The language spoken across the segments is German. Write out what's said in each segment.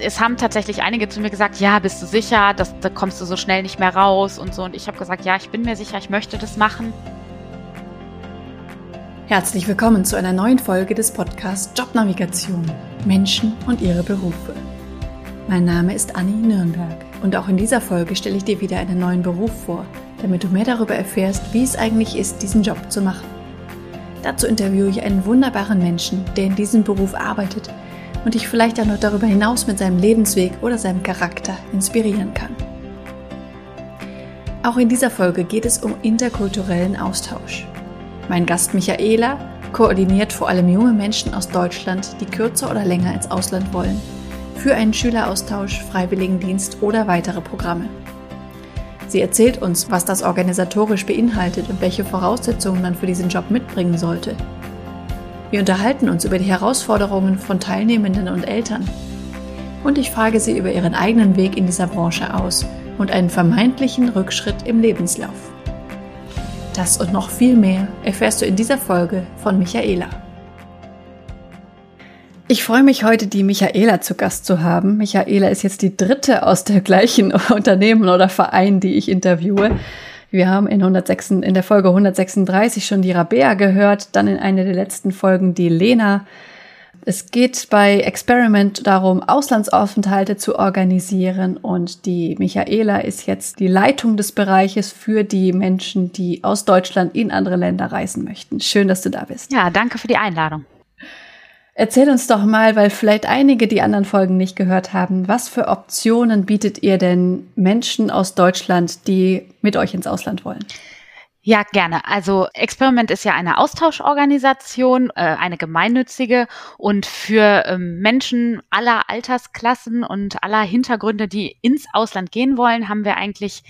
es haben tatsächlich einige zu mir gesagt, ja, bist du sicher, dass, da kommst du so schnell nicht mehr raus und so. Und ich habe gesagt, ja, ich bin mir sicher, ich möchte das machen. Herzlich willkommen zu einer neuen Folge des Podcasts Jobnavigation Menschen und ihre Berufe. Mein Name ist Anni Nürnberg und auch in dieser Folge stelle ich dir wieder einen neuen Beruf vor, damit du mehr darüber erfährst, wie es eigentlich ist, diesen Job zu machen. Dazu interviewe ich einen wunderbaren Menschen, der in diesem Beruf arbeitet und dich vielleicht auch noch darüber hinaus mit seinem Lebensweg oder seinem Charakter inspirieren kann. Auch in dieser Folge geht es um interkulturellen Austausch. Mein Gast Michaela koordiniert vor allem junge Menschen aus Deutschland, die kürzer oder länger ins Ausland wollen, für einen Schüleraustausch, Freiwilligendienst oder weitere Programme. Sie erzählt uns, was das organisatorisch beinhaltet und welche Voraussetzungen man für diesen Job mitbringen sollte wir unterhalten uns über die Herausforderungen von Teilnehmenden und Eltern. Und ich frage sie über ihren eigenen Weg in dieser Branche aus und einen vermeintlichen Rückschritt im Lebenslauf. Das und noch viel mehr erfährst du in dieser Folge von Michaela. Ich freue mich heute, die Michaela zu Gast zu haben. Michaela ist jetzt die dritte aus der gleichen Unternehmen oder Verein, die ich interviewe. Wir haben in, 106, in der Folge 136 schon die Rabea gehört, dann in einer der letzten Folgen die Lena. Es geht bei Experiment darum, Auslandsaufenthalte zu organisieren und die Michaela ist jetzt die Leitung des Bereiches für die Menschen, die aus Deutschland in andere Länder reisen möchten. Schön, dass du da bist. Ja, danke für die Einladung. Erzähl uns doch mal, weil vielleicht einige die anderen Folgen nicht gehört haben, was für Optionen bietet ihr denn Menschen aus Deutschland, die mit euch ins Ausland wollen? Ja, gerne. Also Experiment ist ja eine Austauschorganisation, äh, eine gemeinnützige und für ähm, Menschen aller Altersklassen und aller Hintergründe, die ins Ausland gehen wollen, haben wir eigentlich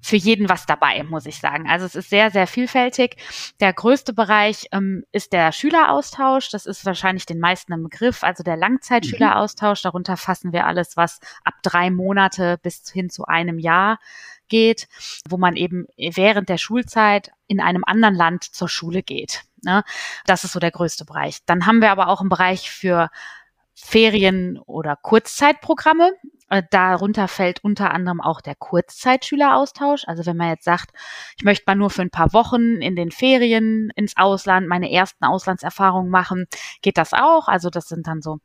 für jeden was dabei, muss ich sagen. Also es ist sehr, sehr vielfältig. Der größte Bereich ähm, ist der Schüleraustausch. Das ist wahrscheinlich den meisten im Begriff. Also der Langzeitschüleraustausch. Darunter fassen wir alles, was ab drei Monate bis hin zu einem Jahr geht, wo man eben während der Schulzeit in einem anderen Land zur Schule geht. Ne? Das ist so der größte Bereich. Dann haben wir aber auch einen Bereich für Ferien- oder Kurzzeitprogramme. Äh, darunter fällt unter anderem auch der Kurzzeitschüleraustausch. Also wenn man jetzt sagt, ich möchte mal nur für ein paar Wochen in den Ferien ins Ausland meine ersten Auslandserfahrungen machen, geht das auch. Also das sind dann so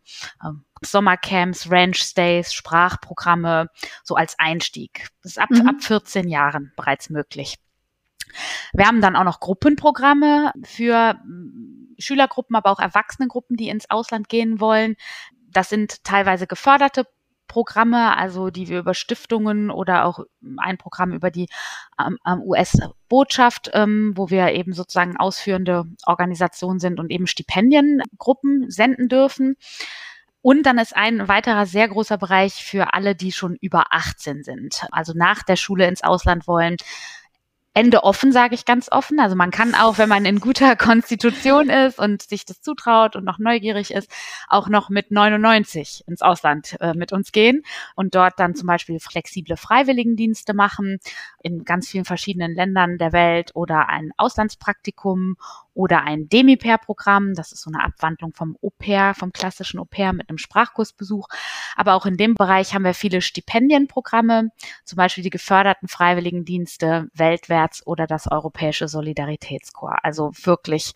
ähm, Sommercamps, Ranch-Stays, Sprachprogramme, so als Einstieg. Das ist ab, mhm. ab 14 Jahren bereits möglich. Wir haben dann auch noch Gruppenprogramme für mm, Schülergruppen, aber auch Erwachsenengruppen, die ins Ausland gehen wollen. Das sind teilweise geförderte Programme, also die wir über Stiftungen oder auch ein Programm über die ähm, US-Botschaft, ähm, wo wir eben sozusagen ausführende Organisation sind und eben Stipendiengruppen senden dürfen. Und dann ist ein weiterer sehr großer Bereich für alle, die schon über 18 sind, also nach der Schule ins Ausland wollen, Ende offen, sage ich ganz offen. Also man kann auch, wenn man in guter Konstitution ist und sich das zutraut und noch neugierig ist, auch noch mit 99 ins Ausland äh, mit uns gehen und dort dann zum Beispiel flexible Freiwilligendienste machen in ganz vielen verschiedenen Ländern der Welt oder ein Auslandspraktikum oder ein Demi-Pair-Programm. Das ist so eine Abwandlung vom Au-pair, vom klassischen Au-pair mit einem Sprachkursbesuch. Aber auch in dem Bereich haben wir viele Stipendienprogramme, zum Beispiel die geförderten Freiwilligendienste weltwärts oder das Europäische Solidaritätskorps. Also wirklich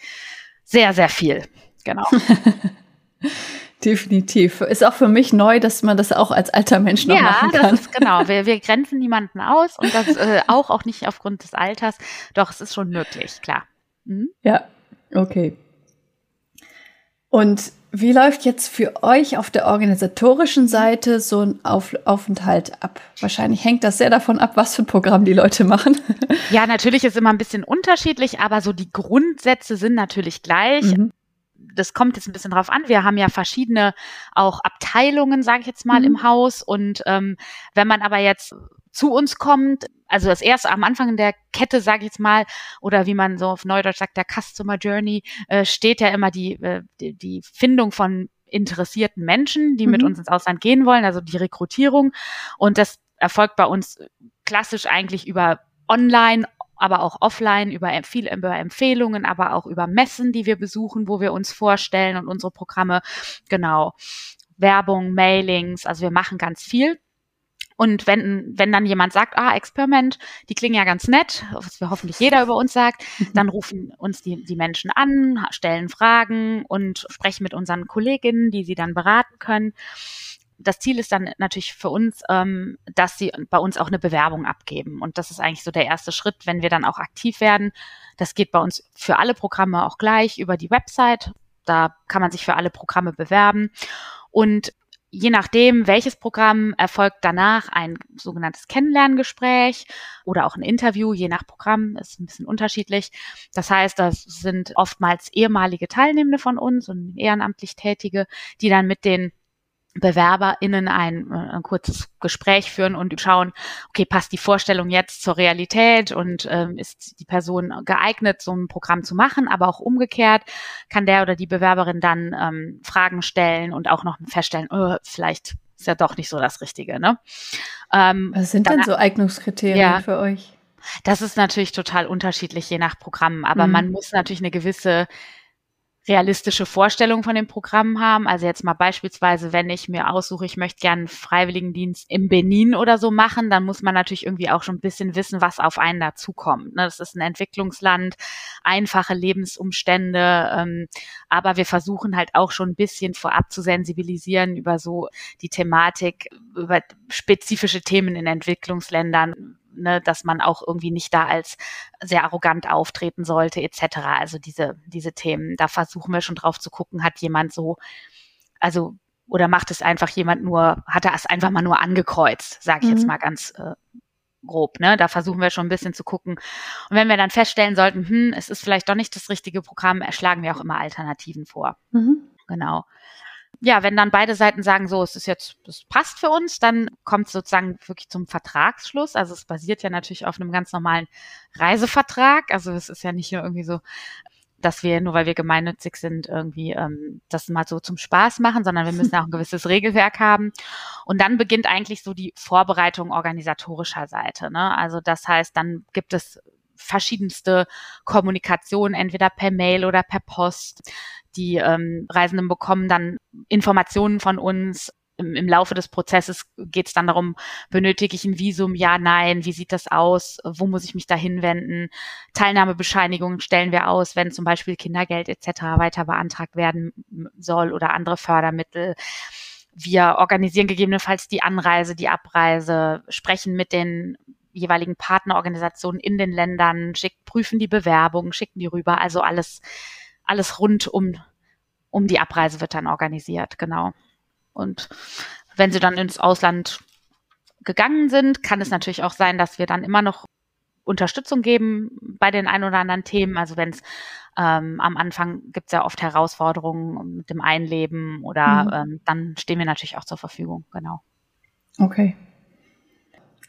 sehr, sehr viel. Genau. Definitiv. Ist auch für mich neu, dass man das auch als alter Mensch noch ja, machen kann. Ja, das ist genau. Wir, wir grenzen niemanden aus und das äh, auch, auch nicht aufgrund des Alters. Doch, es ist schon möglich, klar. Mhm. Ja, okay. Und wie läuft jetzt für euch auf der organisatorischen Seite so ein auf Aufenthalt ab? Wahrscheinlich hängt das sehr davon ab, was für ein Programm die Leute machen. Ja, natürlich ist immer ein bisschen unterschiedlich, aber so die Grundsätze sind natürlich gleich. Mhm. Das kommt jetzt ein bisschen drauf an. Wir haben ja verschiedene auch Abteilungen, sage ich jetzt mal, mhm. im Haus. Und ähm, wenn man aber jetzt zu uns kommt, also das erste am Anfang der Kette, sage ich jetzt mal, oder wie man so auf Neudeutsch sagt, der Customer Journey, äh, steht ja immer die, äh, die, die Findung von interessierten Menschen, die mhm. mit uns ins Ausland gehen wollen, also die Rekrutierung. Und das erfolgt bei uns klassisch eigentlich über Online, aber auch offline, über, viel, über Empfehlungen, aber auch über Messen, die wir besuchen, wo wir uns vorstellen und unsere Programme genau Werbung, Mailings, also wir machen ganz viel. Und wenn, wenn dann jemand sagt, ah, Experiment, die klingen ja ganz nett, was wir hoffentlich jeder über uns sagt, dann rufen uns die, die Menschen an, stellen Fragen und sprechen mit unseren Kolleginnen, die sie dann beraten können. Das Ziel ist dann natürlich für uns, ähm, dass sie bei uns auch eine Bewerbung abgeben. Und das ist eigentlich so der erste Schritt, wenn wir dann auch aktiv werden. Das geht bei uns für alle Programme auch gleich über die Website. Da kann man sich für alle Programme bewerben. Und Je nachdem, welches Programm erfolgt danach ein sogenanntes Kennenlerngespräch oder auch ein Interview, je nach Programm, ist ein bisschen unterschiedlich. Das heißt, das sind oftmals ehemalige Teilnehmende von uns und ehrenamtlich Tätige, die dann mit den BewerberInnen ein, äh, ein kurzes Gespräch führen und schauen, okay, passt die Vorstellung jetzt zur Realität und ähm, ist die Person geeignet, so ein Programm zu machen, aber auch umgekehrt kann der oder die Bewerberin dann ähm, Fragen stellen und auch noch feststellen, oh, vielleicht ist ja doch nicht so das Richtige. Ne? Ähm, Was sind denn so Eignungskriterien ja, für euch? Das ist natürlich total unterschiedlich, je nach Programm, aber mhm. man muss natürlich eine gewisse realistische Vorstellung von dem Programm haben. Also jetzt mal beispielsweise, wenn ich mir aussuche, ich möchte gerne einen Freiwilligendienst im Benin oder so machen, dann muss man natürlich irgendwie auch schon ein bisschen wissen, was auf einen dazukommt. Ne? Das ist ein Entwicklungsland, einfache Lebensumstände, ähm, aber wir versuchen halt auch schon ein bisschen vorab zu sensibilisieren über so die Thematik, über spezifische Themen in Entwicklungsländern ne, dass man auch irgendwie nicht da als sehr arrogant auftreten sollte, etc. Also diese, diese Themen, da versuchen wir schon drauf zu gucken, hat jemand so, also oder macht es einfach jemand nur, hat er es einfach mal nur angekreuzt, sage ich mhm. jetzt mal ganz äh, grob. Ne? Da versuchen wir schon ein bisschen zu gucken. Und wenn wir dann feststellen sollten, hm, es ist vielleicht doch nicht das richtige Programm, erschlagen wir auch immer Alternativen vor. Mhm. Genau ja, wenn dann beide Seiten sagen, so, es ist jetzt, das passt für uns, dann kommt es sozusagen wirklich zum Vertragsschluss. Also es basiert ja natürlich auf einem ganz normalen Reisevertrag. Also es ist ja nicht nur irgendwie so, dass wir, nur weil wir gemeinnützig sind, irgendwie ähm, das mal so zum Spaß machen, sondern wir müssen auch ein gewisses Regelwerk haben. Und dann beginnt eigentlich so die Vorbereitung organisatorischer Seite. Ne? Also das heißt, dann gibt es verschiedenste Kommunikation, entweder per Mail oder per Post. Die ähm, Reisenden bekommen dann Informationen von uns. Im, im Laufe des Prozesses geht es dann darum, benötige ich ein Visum? Ja, nein. Wie sieht das aus? Wo muss ich mich da hinwenden? Teilnahmebescheinigungen stellen wir aus, wenn zum Beispiel Kindergeld etc. weiter beantragt werden soll oder andere Fördermittel. Wir organisieren gegebenenfalls die Anreise, die Abreise, sprechen mit den jeweiligen Partnerorganisationen in den Ländern, schick, prüfen die Bewerbungen, schicken die rüber. Also alles, alles rund um, um die Abreise wird dann organisiert, genau. Und wenn sie dann ins Ausland gegangen sind, kann es natürlich auch sein, dass wir dann immer noch Unterstützung geben bei den ein oder anderen Themen. Also wenn es ähm, am Anfang gibt es ja oft Herausforderungen mit dem Einleben oder mhm. ähm, dann stehen wir natürlich auch zur Verfügung, genau. Okay.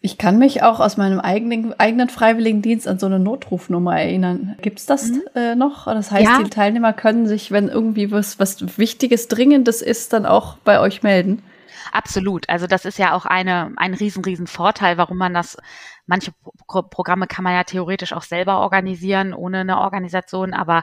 Ich kann mich auch aus meinem eigenen, eigenen Freiwilligendienst an so eine Notrufnummer erinnern. Gibt es das mhm. äh, noch? Das heißt, ja. die Teilnehmer können sich, wenn irgendwie was, was Wichtiges, Dringendes ist, dann auch bei euch melden. Absolut. Also das ist ja auch eine, ein riesen, riesen Vorteil, warum man das, manche Pro Programme kann man ja theoretisch auch selber organisieren, ohne eine Organisation, aber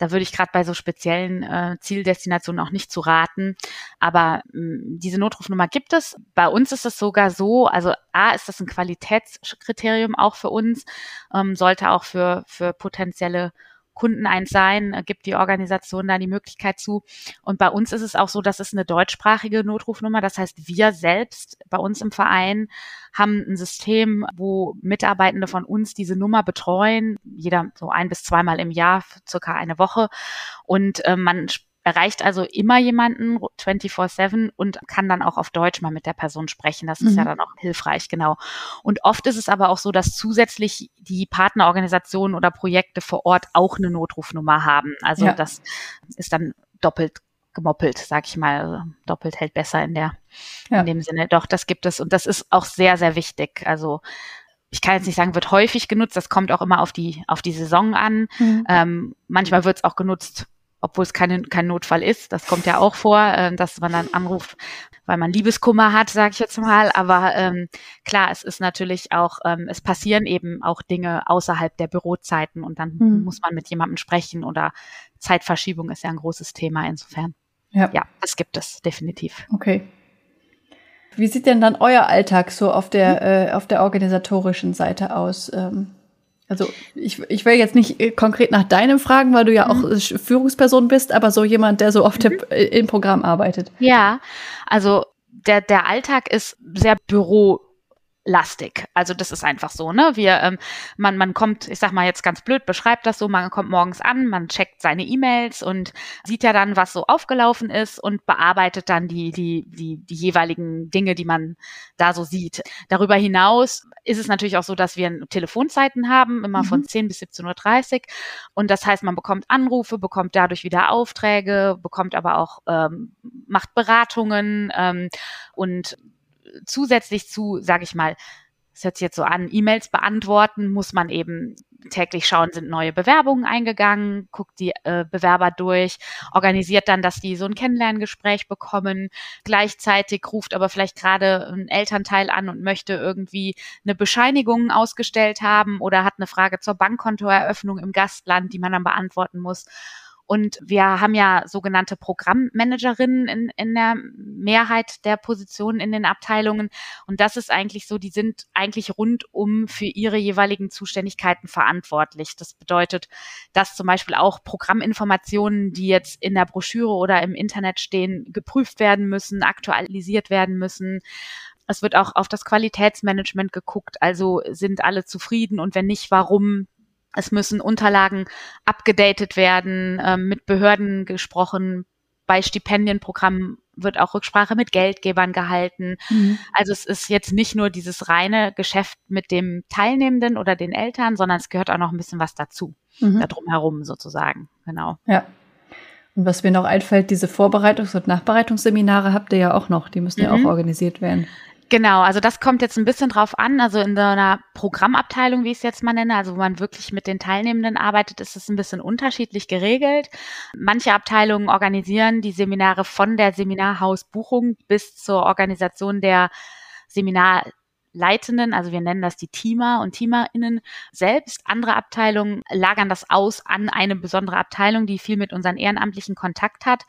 da würde ich gerade bei so speziellen äh, Zieldestinationen auch nicht zu raten. Aber mh, hm, diese Notrufnummer gibt es. Bei uns ist es sogar so, also A, ist das ein Qualitätskriterium auch für uns, ähm, sollte auch für, für potenzielle Kunden eins sein, äh, gibt die Organisation da die Möglichkeit zu. Und bei uns ist es auch so, dass es eine deutschsprachige Notrufnummer. Das heißt, wir selbst bei uns im Verein haben ein System, wo Mitarbeitende von uns diese Nummer betreuen, jeder so ein bis zweimal im Jahr, circa eine Woche. Und äh, man erreicht also immer jemanden 24-7 und kann dann auch auf Deutsch mal mit der Person sprechen. Das ist ja mhm. dann auch hilfreich, genau. Und oft ist es aber auch so, dass zusätzlich die Partnerorganisationen oder Projekte vor Ort auch eine Notrufnummer haben. Also ja. das ist dann doppelt gemoppelt, sag ich mal. Also doppelt hält besser in der, ja. in dem Sinne. Doch, das gibt es und das ist auch sehr, sehr wichtig. Also ich kann jetzt nicht sagen, wird häufig genutzt. Das kommt auch immer auf die, auf die Saison an. Mhm. Ähm, manchmal wird es auch genutzt obwohl es keine, kein Notfall ist. Das kommt ja auch vor, äh, dass man dann anruft, weil man Liebeskummer hat, sage ich jetzt mal. Aber ähm, klar, es ist natürlich auch, ähm, es passieren eben auch Dinge außerhalb der Bürozeiten und dann mhm. muss man mit jemandem sprechen oder Zeitverschiebung ist ja ein großes Thema insofern. Ja. ja, das gibt es definitiv. Okay. Wie sieht denn dann euer Alltag so auf der, mhm. äh, auf der organisatorischen Seite aus? Ähm, also ich, ich will jetzt nicht äh, konkret nach deinem fragen, weil du ja mhm. auch äh, Führungsperson bist, aber so jemand, der so oft mhm. im Programm arbeitet. Ja, also der, der Alltag ist sehr Büro lastig. Also das ist einfach so, ne? Wir, ähm, man, man kommt, ich sag mal jetzt ganz blöd, beschreibt das so, man kommt morgens an, man checkt seine E-Mails und sieht ja dann, was so aufgelaufen ist und bearbeitet dann die, die, die, die jeweiligen Dinge, die man da so sieht. Darüber hinaus ist es natürlich auch so, dass wir Telefonzeiten haben, immer mhm. von 10 bis 17.30 Uhr. Und das heißt, man bekommt Anrufe, bekommt dadurch wieder Aufträge, bekommt aber auch, ähm, macht Beratungen ähm, und zusätzlich zu, sage ich mal, es hört sich jetzt so an, E-Mails beantworten, muss man eben täglich schauen, sind neue Bewerbungen eingegangen, guckt die äh, Bewerber durch, organisiert dann, dass die so ein Kennenlerngespräch bekommen. Gleichzeitig ruft aber vielleicht gerade ein Elternteil an und möchte irgendwie eine Bescheinigung ausgestellt haben oder hat eine Frage zur Bankkontoeröffnung im Gastland, die man dann beantworten muss. Und wir haben ja sogenannte Programmmanagerinnen in, in der Mehrheit der Positionen in den Abteilungen. Und das ist eigentlich so, die sind eigentlich rundum für ihre jeweiligen Zuständigkeiten verantwortlich. Das bedeutet, dass zum Beispiel auch Programminformationen, die jetzt in der Broschüre oder im Internet stehen, geprüft werden müssen, aktualisiert werden müssen. Es wird auch auf das Qualitätsmanagement geguckt, also sind alle zufrieden und wenn nicht, warum es müssen Unterlagen abgedatet werden, ähm, mit Behörden gesprochen. Bei Stipendienprogrammen wird auch Rücksprache mit Geldgebern gehalten. Mhm. Also es ist jetzt nicht nur dieses reine Geschäft mit dem Teilnehmenden oder den Eltern, sondern es gehört auch noch ein bisschen was dazu, mhm. da drumherum sozusagen. Genau. Ja. Und was mir noch einfällt, diese Vorbereitungs- und Nachbereitungsseminare habt ihr ja auch noch, die müssen mhm. ja auch mhm. organisiert werden. Genau, also das kommt jetzt ein bisschen drauf an. Also in so einer Programmabteilung, wie ich es jetzt mal nenne, also wo man wirklich mit den Teilnehmenden arbeitet, ist es ein bisschen unterschiedlich geregelt. Manche Abteilungen organisieren die Seminare von der Seminarhausbuchung bis zur Organisation der Seminarleitenden, also wir nennen das die Teamer und Teamerinnen selbst. Andere Abteilungen lagern das aus an eine besondere Abteilung, die viel mit unseren Ehrenamtlichen Kontakt hat,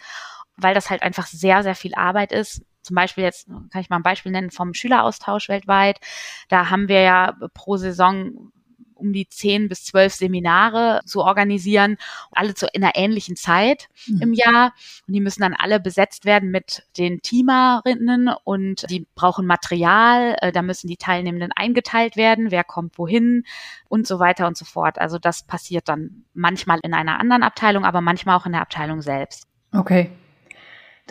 weil das halt einfach sehr, sehr viel Arbeit ist zum Beispiel jetzt kann ich mal ein Beispiel nennen vom Schüleraustausch weltweit. Da haben wir ja pro Saison um die zehn bis zwölf Seminare zu organisieren, alle zu in einer ähnlichen Zeit mhm. im Jahr. Und die müssen dann alle besetzt werden mit den Teamerinnen und die brauchen Material, äh, da müssen die Teilnehmenden eingeteilt werden, wer kommt wohin und so weiter und so fort. Also das passiert dann manchmal in einer anderen Abteilung, aber manchmal auch in der Abteilung selbst. Okay.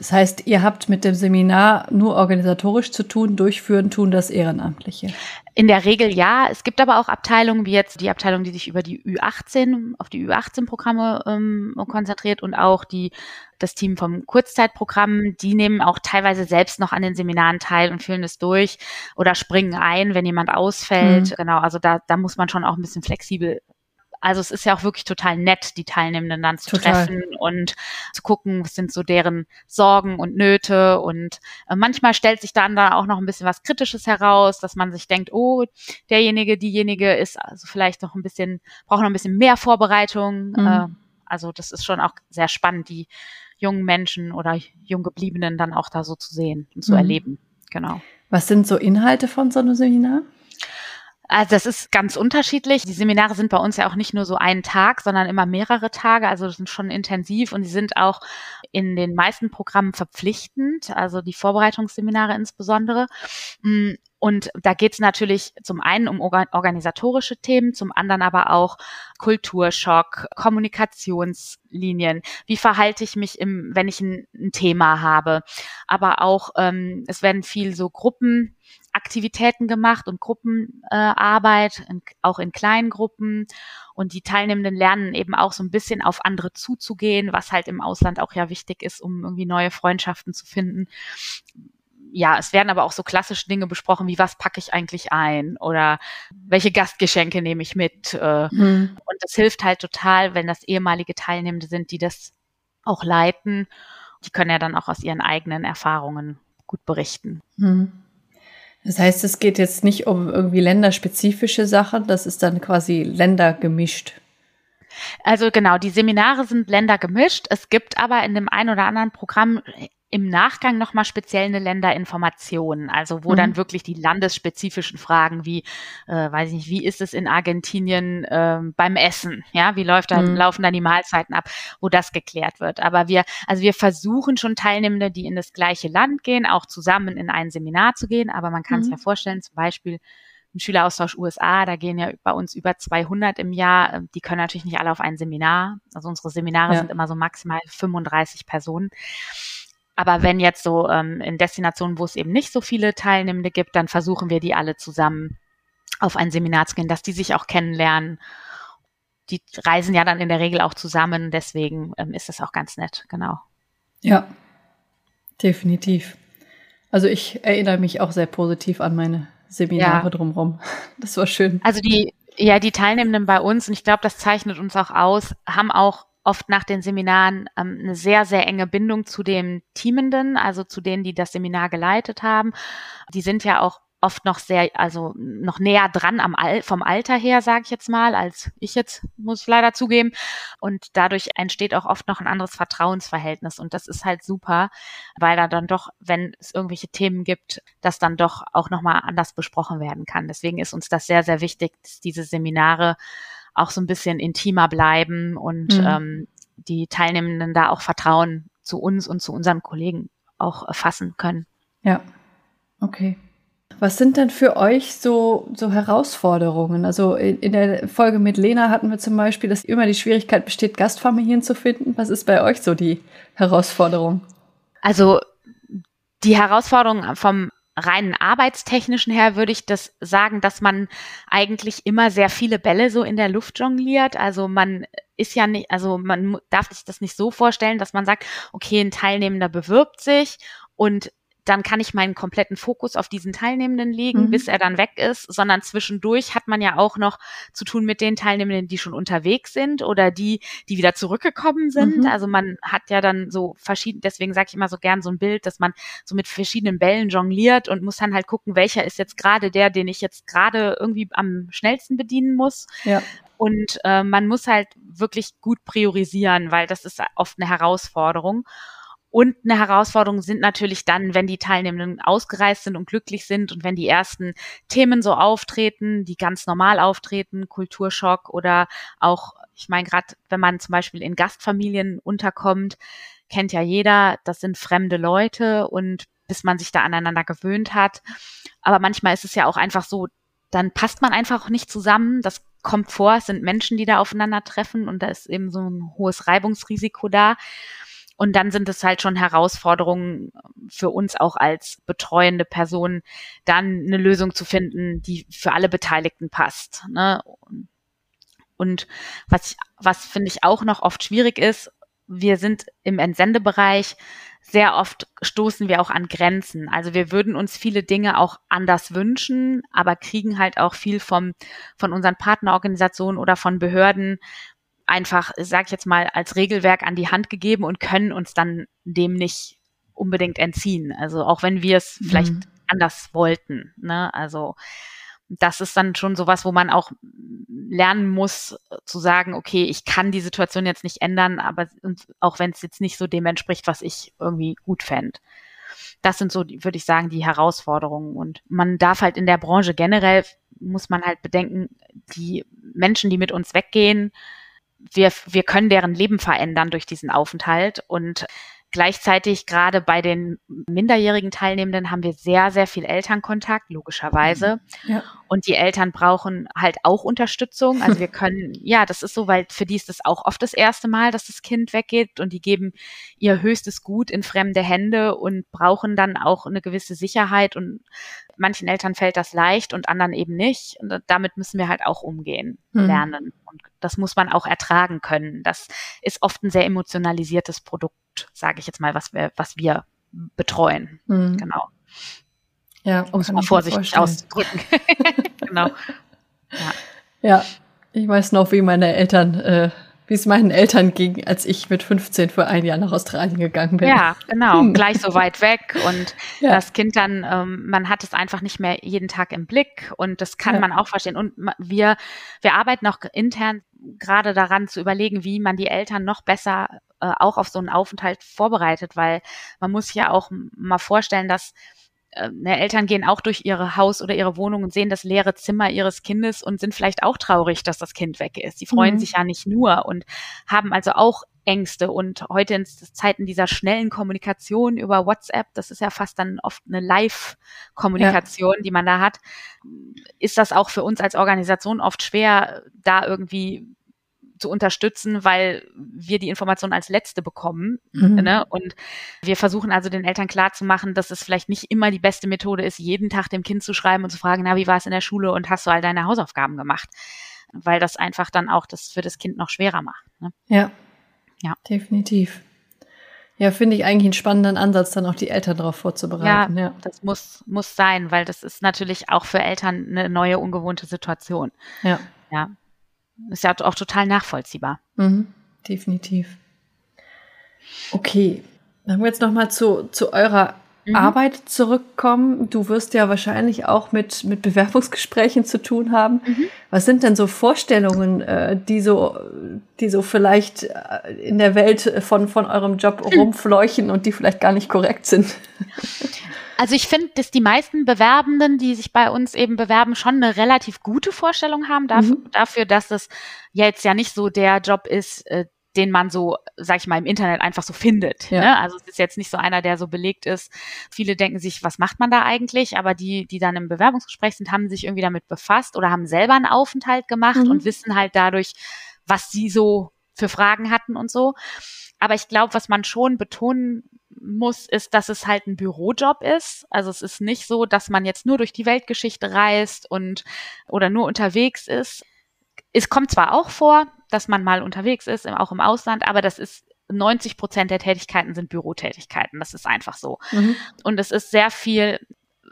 Das heißt, ihr habt mit dem Seminar nur organisatorisch zu tun, durchführen, tun das Ehrenamtliche. In der Regel ja. Es gibt aber auch Abteilungen, wie jetzt die Abteilung, die sich über die Ü18, auf die Ü18-Programme ähm, konzentriert und auch die, das Team vom Kurzzeitprogramm, die nehmen auch teilweise selbst noch an den Seminaren teil und führen es durch oder springen ein, wenn jemand ausfällt. Mhm. Genau, also da, da muss man schon auch ein bisschen flexibel also es ist ja auch wirklich total nett, die Teilnehmenden dann zu total. treffen und zu gucken, was sind so deren Sorgen und Nöte. Und äh, manchmal stellt sich dann da auch noch ein bisschen was Kritisches heraus, dass man sich denkt, oh, derjenige, diejenige ist also vielleicht noch ein bisschen, braucht noch ein bisschen mehr Vorbereitung. Mhm. Äh, also das ist schon auch sehr spannend, die jungen Menschen oder Junggebliebenen dann auch da so zu sehen und zu mhm. erleben. Genau. Was sind so Inhalte von so einem Seminar? Also das ist ganz unterschiedlich. Die Seminare sind bei uns ja auch nicht nur so einen Tag, sondern immer mehrere Tage. Also sind schon intensiv und sie sind auch in den meisten Programmen verpflichtend, also die Vorbereitungsseminare insbesondere. Mm, und da geht es natürlich zum einen um organisatorische Themen, zum anderen aber auch Kulturschock, Kommunikationslinien. Wie verhalte ich mich, im, wenn ich ein, ein Thema habe? Aber auch, ähm, es werden viel so Gruppenaktivitäten gemacht und Gruppenarbeit, äh, auch in kleinen Gruppen. Und die Teilnehmenden lernen eben auch so ein bisschen auf andere zuzugehen, was halt im Ausland auch ja wichtig ist, um irgendwie neue Freundschaften zu finden ja, es werden aber auch so klassische Dinge besprochen, wie was packe ich eigentlich ein oder welche Gastgeschenke nehme ich mit. Äh, mhm. Und das hilft halt total, wenn das ehemalige Teilnehmende sind, die das auch leiten. Die können ja dann auch aus ihren eigenen Erfahrungen gut berichten. Mhm. Das heißt, es geht jetzt nicht um irgendwie länderspezifische Sachen, das ist dann quasi ländergemischt. Also genau, die Seminare sind ländergemischt. Es gibt aber in dem einen oder anderen Programm im Nachgang nochmal speziell eine Länderinformation, also wo mhm. dann wirklich die landesspezifischen Fragen wie, äh, weiß ich nicht, wie ist es in Argentinien äh, beim Essen, ja, wie läuft da, mhm. laufen da die Mahlzeiten ab, wo das geklärt wird. Aber wir, also wir versuchen schon Teilnehmende, die in das gleiche Land gehen, auch zusammen in ein Seminar zu gehen, aber man kann es mhm. ja vorstellen, zum Beispiel ein Schüleraustausch USA, da gehen ja bei uns über 200 im Jahr. Ähm, die können natürlich nicht alle auf ein Seminar. Also unsere Seminare ja. sind immer so maximal 35 Personen. Aber wenn jetzt so ähm, in Destinationen, wo es eben nicht so viele Teilnehmende gibt, dann versuchen wir die alle zusammen auf ein Seminar zu gehen, dass die sich auch kennenlernen. Die reisen ja dann in der Regel auch zusammen, deswegen ähm, ist das auch ganz nett, genau. Ja, definitiv. Also ich erinnere mich auch sehr positiv an meine Seminare ja. drumherum. Das war schön. Also die, ja, die Teilnehmenden bei uns, und ich glaube, das zeichnet uns auch aus, haben auch oft nach den Seminaren ähm, eine sehr, sehr enge Bindung zu dem Teamenden, also zu denen, die das Seminar geleitet haben. Die sind ja auch oft noch sehr, also noch näher dran am Al vom Alter her, sage ich jetzt mal, als ich jetzt, muss ich leider zugeben. Und dadurch entsteht auch oft noch ein anderes Vertrauensverhältnis. Und das ist halt super, weil da dann doch, wenn es irgendwelche Themen gibt, das dann doch auch nochmal anders besprochen werden kann. Deswegen ist uns das sehr, sehr wichtig, dass diese Seminare auch so ein bisschen intimer bleiben und mhm. ähm, die Teilnehmenden da auch Vertrauen zu uns und zu unseren Kollegen auch fassen können. Ja, okay. Was sind denn für euch so, so Herausforderungen? Also in, in, der Folge mit Lena hatten wir zum Beispiel, dass immer die Schwierigkeit besteht, Gastfamilien zu finden. Was ist bei euch so die Herausforderung? Also die Herausforderung vom reinen arbeitstechnischen her würde ich das sagen, dass man eigentlich immer sehr viele Bälle so in der Luft jongliert. Also man ist ja nicht, also man darf sich das nicht so vorstellen, dass man sagt, okay, ein Teilnehmender bewirbt sich und dann kann ich meinen kompletten Fokus auf diesen Teilnehmenden legen, mhm. bis er dann weg ist, sondern zwischendurch hat man ja auch noch zu tun mit den Teilnehmenden, die schon unterwegs sind oder die, die wieder zurückgekommen sind. Mhm. Also man hat ja dann so verschiedene, deswegen sage ich immer so gern so ein Bild, dass man so mit verschiedenen Bällen jongliert und muss dann halt gucken, welcher ist jetzt gerade der, den ich jetzt gerade irgendwie am schnellsten bedienen muss. Ja. Und äh, man muss halt wirklich gut priorisieren, weil das ist oft eine Herausforderung. Und eine Herausforderung sind natürlich dann, wenn die Teilnehmenden ausgereist sind und glücklich sind und wenn die ersten Themen so auftreten, die ganz normal auftreten, Kulturschock oder auch, ich meine gerade, wenn man zum Beispiel in Gastfamilien unterkommt, kennt ja jeder, das sind fremde Leute und bis man sich da aneinander gewöhnt hat. Aber manchmal ist es ja auch einfach so, dann passt man einfach nicht zusammen. Das kommt vor, es sind Menschen, die da aufeinandertreffen und da ist eben so ein hohes Reibungsrisiko da. Und dann sind es halt schon Herausforderungen für uns auch als betreuende Person, dann eine Lösung zu finden, die für alle Beteiligten passt. Ne? Und was, was finde ich auch noch oft schwierig ist, wir sind im Entsendebereich, sehr oft stoßen wir auch an Grenzen. Also wir würden uns viele Dinge auch anders wünschen, aber kriegen halt auch viel vom, von unseren Partnerorganisationen oder von Behörden einfach, sag ich jetzt mal, als Regelwerk an die Hand gegeben und können uns dann dem nicht unbedingt entziehen. Also auch wenn wir es mhm. vielleicht anders wollten. Ne? Also das ist dann schon sowas, wo man auch lernen muss zu sagen, okay, ich kann die Situation jetzt nicht ändern, aber auch wenn es jetzt nicht so dem entspricht, was ich irgendwie gut fände. Das sind so, würde ich sagen, die Herausforderungen. Und man darf halt in der Branche generell, muss man halt bedenken, die Menschen, die mit uns weggehen, wir, wir können deren Leben verändern durch diesen Aufenthalt und Gleichzeitig gerade bei den minderjährigen Teilnehmenden haben wir sehr, sehr viel Elternkontakt, logischerweise. Ja. Und die Eltern brauchen halt auch Unterstützung. Also wir können, ja, das ist so, weil für die ist das auch oft das erste Mal, dass das Kind weggeht und die geben ihr höchstes Gut in fremde Hände und brauchen dann auch eine gewisse Sicherheit und manchen Eltern fällt das leicht und anderen eben nicht. Und damit müssen wir halt auch umgehen, mhm. lernen. Und das muss man auch ertragen können. Das ist oft ein sehr emotionalisiertes Produkt sage ich jetzt mal, was wir, was wir betreuen. Mhm. Genau. Ja, um es mal vorsichtig auszudrücken. genau. Ja. ja, ich weiß noch, wie meine Eltern, äh, wie es meinen Eltern ging, als ich mit 15 für ein Jahr nach Australien gegangen bin. Ja, genau, hm. gleich so weit weg und ja. das Kind dann, ähm, man hat es einfach nicht mehr jeden Tag im Blick und das kann ja. man auch verstehen. Und wir, wir arbeiten auch intern gerade daran zu überlegen, wie man die Eltern noch besser äh, auch auf so einen Aufenthalt vorbereitet, weil man muss ja auch mal vorstellen, dass äh, ne, Eltern gehen auch durch ihre Haus oder ihre Wohnung und sehen das leere Zimmer ihres Kindes und sind vielleicht auch traurig, dass das Kind weg ist. Die freuen mhm. sich ja nicht nur und haben also auch Ängste. Und heute in Zeiten dieser schnellen Kommunikation über WhatsApp, das ist ja fast dann oft eine Live-Kommunikation, ja. die man da hat, ist das auch für uns als Organisation oft schwer, da irgendwie zu unterstützen, weil wir die Information als letzte bekommen. Mhm. Ne? Und wir versuchen also den Eltern klarzumachen, dass es vielleicht nicht immer die beste Methode ist, jeden Tag dem Kind zu schreiben und zu fragen, na, wie war es in der Schule und hast du all deine Hausaufgaben gemacht? Weil das einfach dann auch das für das Kind noch schwerer macht. Ne? Ja. Ja. Definitiv. Ja, finde ich eigentlich einen spannenden Ansatz, dann auch die Eltern darauf vorzubereiten. Ja, ja, das muss, muss sein, weil das ist natürlich auch für Eltern eine neue, ungewohnte Situation. Ja. Ja. Ist ja auch total nachvollziehbar. Mhm, definitiv. Okay, dann wir jetzt nochmal zu, zu eurer mhm. Arbeit zurückkommen. Du wirst ja wahrscheinlich auch mit, mit Bewerbungsgesprächen zu tun haben. Mhm. Was sind denn so Vorstellungen, äh, die so, die so vielleicht äh, in der Welt von, von eurem Job mhm. rumfleuchen und die vielleicht gar nicht korrekt sind? Also ich finde, dass die meisten Bewerbenden, die sich bei uns eben bewerben, schon eine relativ gute Vorstellung haben dafür, mhm. dafür dass es jetzt ja nicht so der Job ist, äh, den man so, sag ich mal, im Internet einfach so findet. Ja. Ne? Also es ist jetzt nicht so einer, der so belegt ist. Viele denken sich, was macht man da eigentlich? Aber die, die dann im Bewerbungsgespräch sind, haben sich irgendwie damit befasst oder haben selber einen Aufenthalt gemacht mhm. und wissen halt dadurch, was sie so für Fragen hatten und so. Aber ich glaube, was man schon betonen muss, ist, dass es halt ein Bürojob ist. Also es ist nicht so, dass man jetzt nur durch die Weltgeschichte reist und oder nur unterwegs ist. Es kommt zwar auch vor, dass man mal unterwegs ist, auch im Ausland, aber das ist 90 Prozent der Tätigkeiten sind Bürotätigkeiten. Das ist einfach so. Mhm. Und es ist sehr viel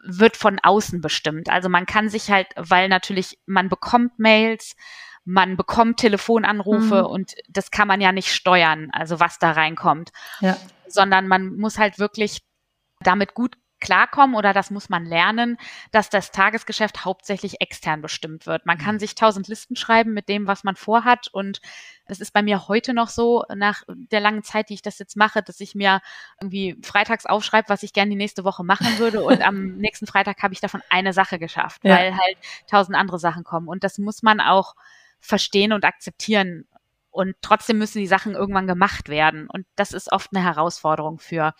wird von außen bestimmt. Also man kann sich halt, weil natürlich man bekommt Mails, man bekommt Telefonanrufe mhm. und das kann man ja nicht steuern, also was da reinkommt. Ja. Sondern man muss halt wirklich damit gut klarkommen oder das muss man lernen, dass das Tagesgeschäft hauptsächlich extern bestimmt wird. Man kann mhm. sich tausend Listen schreiben mit dem, was man vorhat und es ist bei mir heute noch so, nach der langen Zeit, die ich das jetzt mache, dass ich mir irgendwie freitags aufschreibe, was ich gerne die nächste Woche machen würde und am nächsten Freitag habe ich davon eine Sache geschafft, ja. weil halt tausend andere Sachen kommen und das muss man auch verstehen und akzeptieren und trotzdem müssen die Sachen irgendwann gemacht werden. Und das ist oft eine Herausforderung für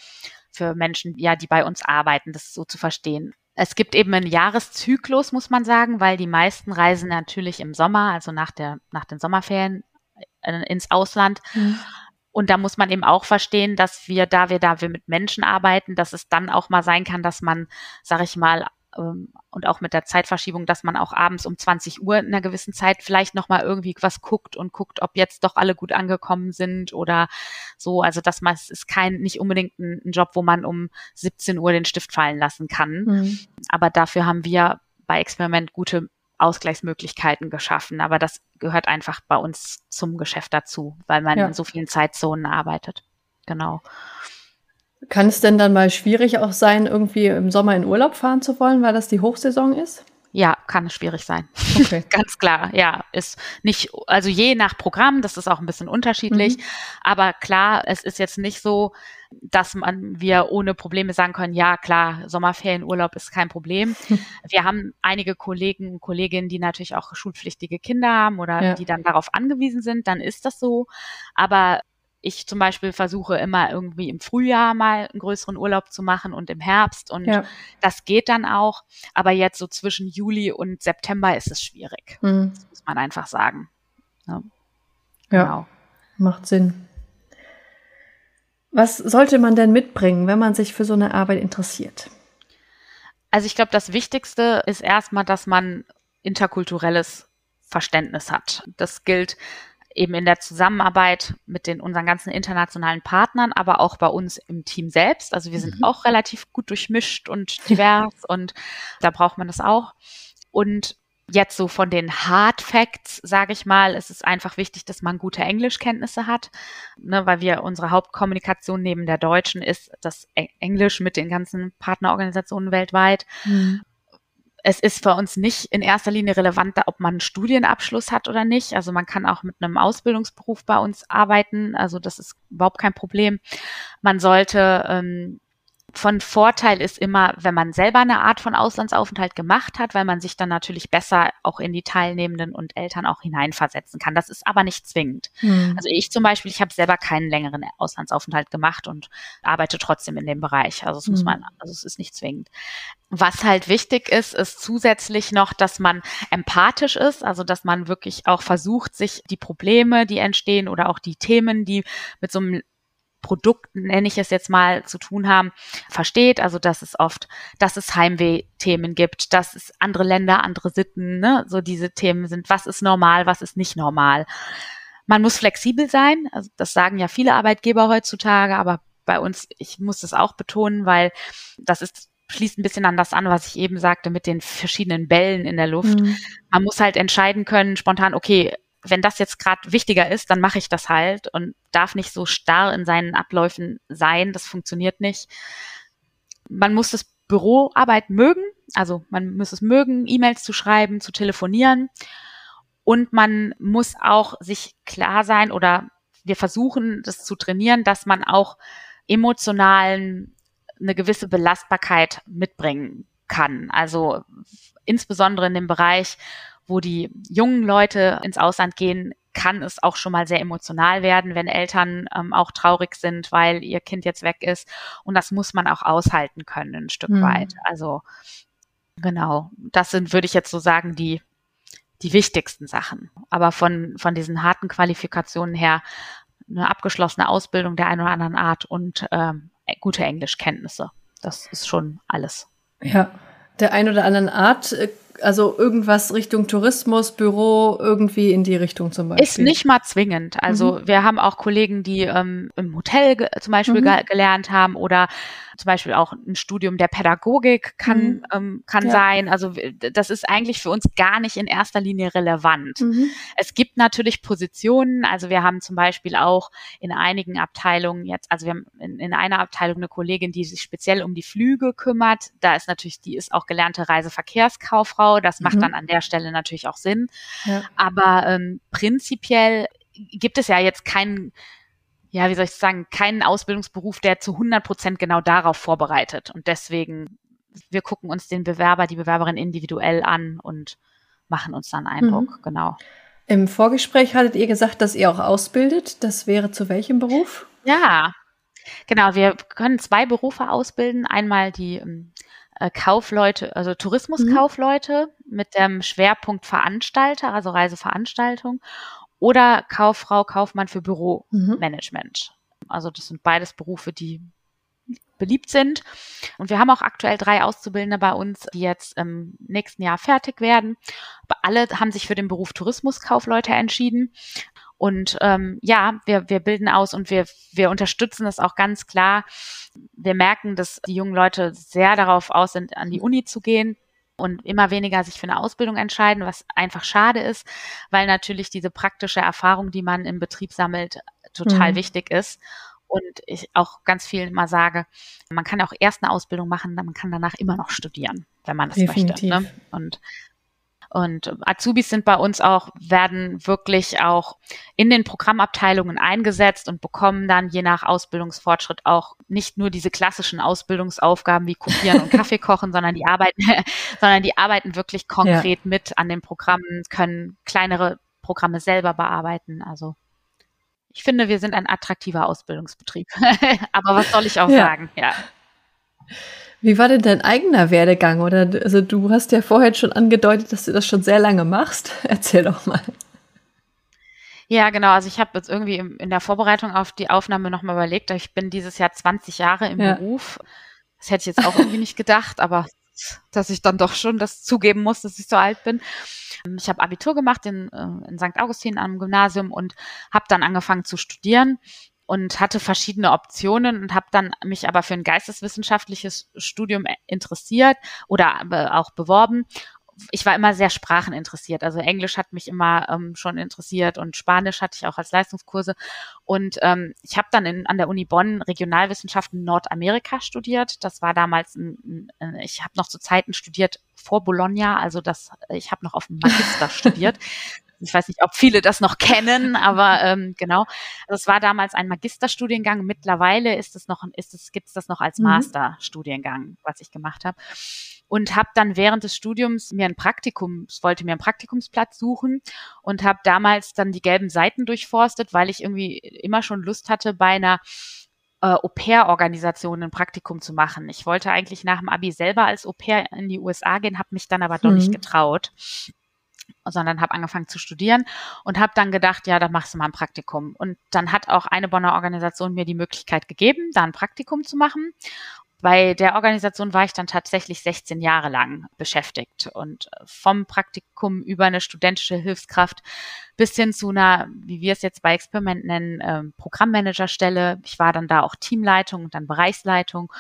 für Menschen, ja, die bei uns arbeiten, das so zu verstehen. Es gibt eben einen Jahreszyklus, muss man sagen, weil die meisten reisen natürlich im Sommer, also nach der, nach den Sommerferien äh, ins Ausland. Mhm. Und da muss man eben auch verstehen, dass wir, da wir da wir mit Menschen arbeiten, dass es dann auch mal sein kann, dass man, sag ich mal, ähm, und auch mit der Zeitverschiebung, dass man auch abends um 20 Uhr in einer gewissen Zeit vielleicht nochmal irgendwie was guckt und guckt, ob jetzt doch alle gut angekommen sind oder so. Also das ist kein, nicht unbedingt ein, ein Job, wo man um 17 Uhr den Stift fallen lassen kann. Mhm. Aber dafür haben wir bei Experiment gute Ausgleichsmöglichkeiten geschaffen. Aber das gehört einfach bei uns zum Geschäft dazu, weil man ja. in so vielen Zeitzonen arbeitet. Genau. Kann es denn dann mal schwierig auch sein, irgendwie im Sommer in Urlaub fahren zu wollen, weil das die Hochsaison ist? Ja, kann es schwierig sein. Okay. Ganz klar, ja. Ist nicht, also je nach Programm, das ist auch ein bisschen unterschiedlich. Mhm. Aber klar, es ist jetzt nicht so, dass man wir ohne Probleme sagen können, ja klar, Sommerferienurlaub ist kein Problem. wir haben einige Kollegen und Kolleginnen, die natürlich auch schulpflichtige Kinder haben oder ja. die dann darauf angewiesen sind, dann ist das so. Aber ich zum Beispiel versuche immer irgendwie im Frühjahr mal einen größeren Urlaub zu machen und im Herbst und ja. das geht dann auch. Aber jetzt so zwischen Juli und September ist es schwierig. Mhm. Das muss man einfach sagen. Ja, ja genau. macht Sinn. Was sollte man denn mitbringen, wenn man sich für so eine Arbeit interessiert? Also ich glaube, das Wichtigste ist erstmal, dass man interkulturelles Verständnis hat. Das gilt eben in der Zusammenarbeit mit den unseren ganzen internationalen Partnern, aber auch bei uns im Team selbst. Also wir sind mhm. auch relativ gut durchmischt und divers und da braucht man das auch. Und Jetzt so von den Hard Facts, sage ich mal, ist es einfach wichtig, dass man gute Englischkenntnisse hat, ne, weil wir unsere Hauptkommunikation neben der deutschen ist das Englisch mit den ganzen Partnerorganisationen weltweit. Mhm es ist für uns nicht in erster Linie relevant, ob man einen Studienabschluss hat oder nicht. Also man kann auch mit einem Ausbildungsberuf bei uns arbeiten. Also das ist überhaupt kein Problem. Man sollte ähm, von Vorteil ist immer, wenn man selber eine Art von Auslandsaufenthalt gemacht hat, weil man sich dann natürlich besser auch in die Teilnehmenden und Eltern auch hineinversetzen kann. Das ist aber nicht zwingend. Mhm. Also ich zum Beispiel, ich habe selber keinen längeren Auslandsaufenthalt gemacht und arbeite trotzdem in dem Bereich. Also es muss hm. man, also es ist nicht zwingend. Was halt wichtig ist, ist zusätzlich noch, dass man empathisch ist, also dass man wirklich auch versucht, sich die Probleme, die entstehen oder auch die Themen, die mit so einem Produkten, nenne ich es jetzt mal, zu tun haben, versteht. Also dass es oft, dass es Heimweh-Themen gibt, dass es andere Länder, andere Sitten, ne, so diese Themen sind, was ist normal, was ist nicht normal. Man muss flexibel sein, also das sagen ja viele Arbeitgeber heutzutage, aber bei uns, ich muss das auch betonen, weil das ist schließt ein bisschen an das an, was ich eben sagte mit den verschiedenen Bällen in der Luft. Mhm. Man muss halt entscheiden können, spontan, okay, wenn das jetzt gerade wichtiger ist, dann mache ich das halt und darf nicht so starr in seinen Abläufen sein. Das funktioniert nicht. Man muss das Büroarbeit mögen, also man muss es mögen, E-Mails zu schreiben, zu telefonieren. Und man muss auch sich klar sein oder wir versuchen das zu trainieren, dass man auch emotionalen eine gewisse Belastbarkeit mitbringen kann. Also insbesondere in dem Bereich, wo die jungen Leute ins Ausland gehen, kann es auch schon mal sehr emotional werden, wenn Eltern ähm, auch traurig sind, weil ihr Kind jetzt weg ist. Und das muss man auch aushalten können, ein Stück mhm. weit. Also genau, das sind, würde ich jetzt so sagen, die, die wichtigsten Sachen. Aber von, von diesen harten Qualifikationen her eine abgeschlossene Ausbildung der einen oder anderen Art und ähm, gute Englischkenntnisse. Das ist schon alles. Ja, der einen oder anderen Art äh, also irgendwas Richtung Tourismus, Büro, irgendwie in die Richtung zum Beispiel. Ist nicht mal zwingend. Also mhm. wir haben auch Kollegen, die ähm, im Hotel zum Beispiel mhm. gelernt haben oder zum Beispiel auch ein Studium der Pädagogik kann, mhm. ähm, kann ja. sein. Also das ist eigentlich für uns gar nicht in erster Linie relevant. Mhm. Es gibt natürlich Positionen, also wir haben zum Beispiel auch in einigen Abteilungen jetzt, also wir haben in, in einer Abteilung eine Kollegin, die sich speziell um die Flüge kümmert. Da ist natürlich, die ist auch gelernte Reiseverkehrskauffrau. Das macht mhm. dann an der Stelle natürlich auch Sinn. Ja. Aber ähm, prinzipiell gibt es ja jetzt keinen ja, wie soll ich sagen, keinen Ausbildungsberuf, der zu 100 Prozent genau darauf vorbereitet. Und deswegen, wir gucken uns den Bewerber, die Bewerberin individuell an und machen uns dann Eindruck, mhm. genau. Im Vorgespräch hattet ihr gesagt, dass ihr auch ausbildet. Das wäre zu welchem Beruf? Ja, genau. Wir können zwei Berufe ausbilden. Einmal die ähm, äh, Kaufleute, also Tourismuskaufleute mhm. mit dem Schwerpunkt Veranstalter, also Reiseveranstaltung oder Kauffrau, Kaufmann für Büromanagement. Mhm. Also das sind beides Berufe, die beliebt sind. Und wir haben auch aktuell drei Auszubildende bei uns, die jetzt im nächsten Jahr fertig werden. Aber alle haben sich für den Beruf Tourismuskaufleute entschieden. Und ähm, ja, wir, wir bilden aus und wir, wir unterstützen das auch ganz klar. Wir merken, dass die jungen Leute sehr darauf aus sind, an die Uni zu gehen und immer weniger sich für eine Ausbildung entscheiden, was einfach schade ist, weil natürlich diese praktische Erfahrung, die man im Betrieb sammelt, total mhm. wichtig ist. Und ich auch ganz viel mal sage, man kann auch erst eine Ausbildung machen, man kann danach immer noch studieren, wenn man das Definitiv. möchte. Ne? Und und Azubis sind bei uns auch, werden wirklich auch in den Programmabteilungen eingesetzt und bekommen dann je nach Ausbildungsfortschritt auch nicht nur diese klassischen Ausbildungsaufgaben wie kopieren und Kaffee kochen, sondern die arbeiten, sondern die arbeiten wirklich konkret ja. mit an den Programmen, können kleinere Programme selber bearbeiten. Also ich finde, wir sind ein attraktiver Ausbildungsbetrieb. Aber was soll ich auch ja. sagen? Ja. Wie war denn dein eigener Werdegang? Oder also du hast ja vorher schon angedeutet, dass du das schon sehr lange machst. Erzähl doch mal. Ja, genau. Also ich habe jetzt irgendwie in der Vorbereitung auf die Aufnahme nochmal überlegt, ich bin dieses Jahr 20 Jahre im ja. Beruf. Das hätte ich jetzt auch irgendwie nicht gedacht, aber dass ich dann doch schon das zugeben muss, dass ich so alt bin. Ich habe Abitur gemacht in, äh, in St. Augustin am Gymnasium und habe dann angefangen zu studieren und hatte verschiedene Optionen und habe dann mich aber für ein geisteswissenschaftliches Studium interessiert oder auch beworben ich war immer sehr spracheninteressiert. Also Englisch hat mich immer ähm, schon interessiert und Spanisch hatte ich auch als Leistungskurse. Und ähm, ich habe dann in, an der Uni Bonn Regionalwissenschaften Nordamerika studiert. Das war damals, ein, ein, ich habe noch zu Zeiten studiert vor Bologna, also das, ich habe noch auf dem Magister studiert. Ich weiß nicht, ob viele das noch kennen, aber ähm, genau. Also es war damals ein Magisterstudiengang. Mittlerweile ist es noch, ist es, gibt es das noch als mhm. Masterstudiengang, was ich gemacht habe. Und habe dann während des Studiums mir ein Praktikum, wollte mir einen Praktikumsplatz suchen und habe damals dann die gelben Seiten durchforstet, weil ich irgendwie immer schon Lust hatte, bei einer äh, Au-pair-Organisation ein Praktikum zu machen. Ich wollte eigentlich nach dem Abi selber als Au-pair in die USA gehen, habe mich dann aber doch nicht mhm. getraut sondern habe angefangen zu studieren und habe dann gedacht, ja, da machst du mal ein Praktikum. Und dann hat auch eine Bonner Organisation mir die Möglichkeit gegeben, da ein Praktikum zu machen. Bei der Organisation war ich dann tatsächlich 16 Jahre lang beschäftigt und vom Praktikum über eine studentische Hilfskraft bis hin zu einer, wie wir es jetzt bei Experiment nennen, ähm, Programmmanagerstelle. Ich war dann da auch Teamleitung und dann Bereichsleitung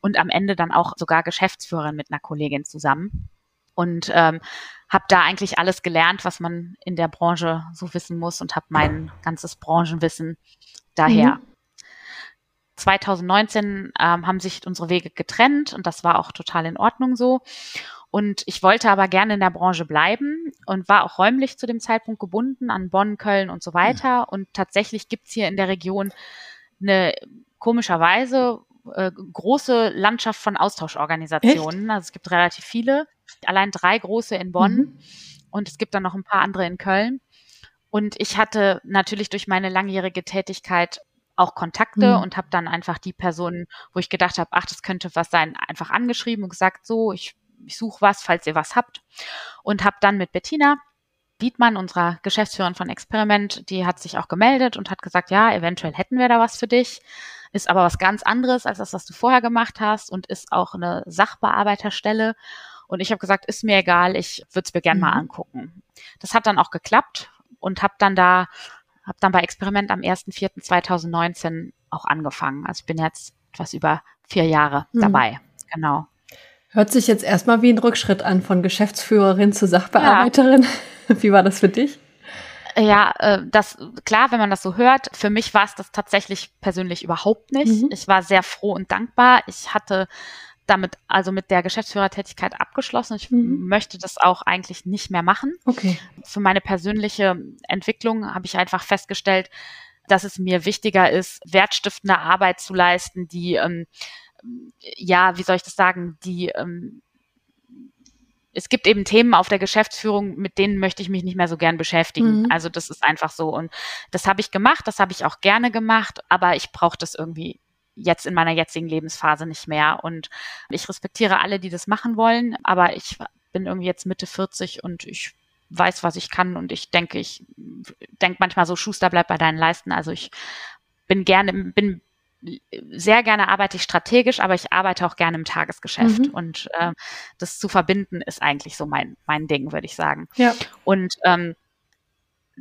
und am Ende dann auch sogar Geschäftsführerin mit einer Kollegin zusammen und ähm, habe da eigentlich alles gelernt, was man in der Branche so wissen muss und habe mein ganzes Branchenwissen daher. Mhm. 2019 ähm, haben sich unsere Wege getrennt und das war auch total in Ordnung so. Und ich wollte aber gerne in der Branche bleiben und war auch räumlich zu dem Zeitpunkt gebunden an Bonn, Köln und so weiter. Und tatsächlich gibt's hier in der Region eine komischerweise äh, große Landschaft von Austauschorganisationen. Echt? Also es gibt relativ viele, allein drei große in Bonn mhm. und es gibt dann noch ein paar andere in Köln. Und ich hatte natürlich durch meine langjährige Tätigkeit auch Kontakte mhm. und habe dann einfach die Personen, wo ich gedacht habe, ach, das könnte was sein, einfach angeschrieben und gesagt, so, ich, ich suche was, falls ihr was habt. Und habe dann mit Bettina Dietmann, unserer Geschäftsführerin von Experiment, die hat sich auch gemeldet und hat gesagt, ja, eventuell hätten wir da was für dich ist aber was ganz anderes als das, was du vorher gemacht hast und ist auch eine Sachbearbeiterstelle. Und ich habe gesagt, ist mir egal, ich würde es mir gern mhm. mal angucken. Das hat dann auch geklappt und habe dann da, habe dann bei Experiment am 1.4.2019 auch angefangen. Also ich bin jetzt etwas über vier Jahre mhm. dabei. Genau. Hört sich jetzt erstmal wie ein Rückschritt an von Geschäftsführerin zu Sachbearbeiterin. Ja. Wie war das für dich? Ja, äh, das klar, wenn man das so hört. Für mich war es das tatsächlich persönlich überhaupt nicht. Mhm. Ich war sehr froh und dankbar. Ich hatte damit also mit der Geschäftsführertätigkeit abgeschlossen. Ich mhm. möchte das auch eigentlich nicht mehr machen. Okay. Für meine persönliche Entwicklung habe ich einfach festgestellt, dass es mir wichtiger ist, wertstiftende Arbeit zu leisten, die ähm, ja, wie soll ich das sagen, die ähm, es gibt eben Themen auf der Geschäftsführung, mit denen möchte ich mich nicht mehr so gern beschäftigen. Mhm. Also das ist einfach so. Und das habe ich gemacht, das habe ich auch gerne gemacht, aber ich brauche das irgendwie jetzt in meiner jetzigen Lebensphase nicht mehr. Und ich respektiere alle, die das machen wollen, aber ich bin irgendwie jetzt Mitte 40 und ich weiß, was ich kann und ich denke, ich denke manchmal so, Schuster bleibt bei deinen Leisten. Also ich bin gerne, bin sehr gerne arbeite ich strategisch, aber ich arbeite auch gerne im Tagesgeschäft. Mhm. Und äh, das zu verbinden ist eigentlich so mein, mein Ding, würde ich sagen. Ja. Und ähm,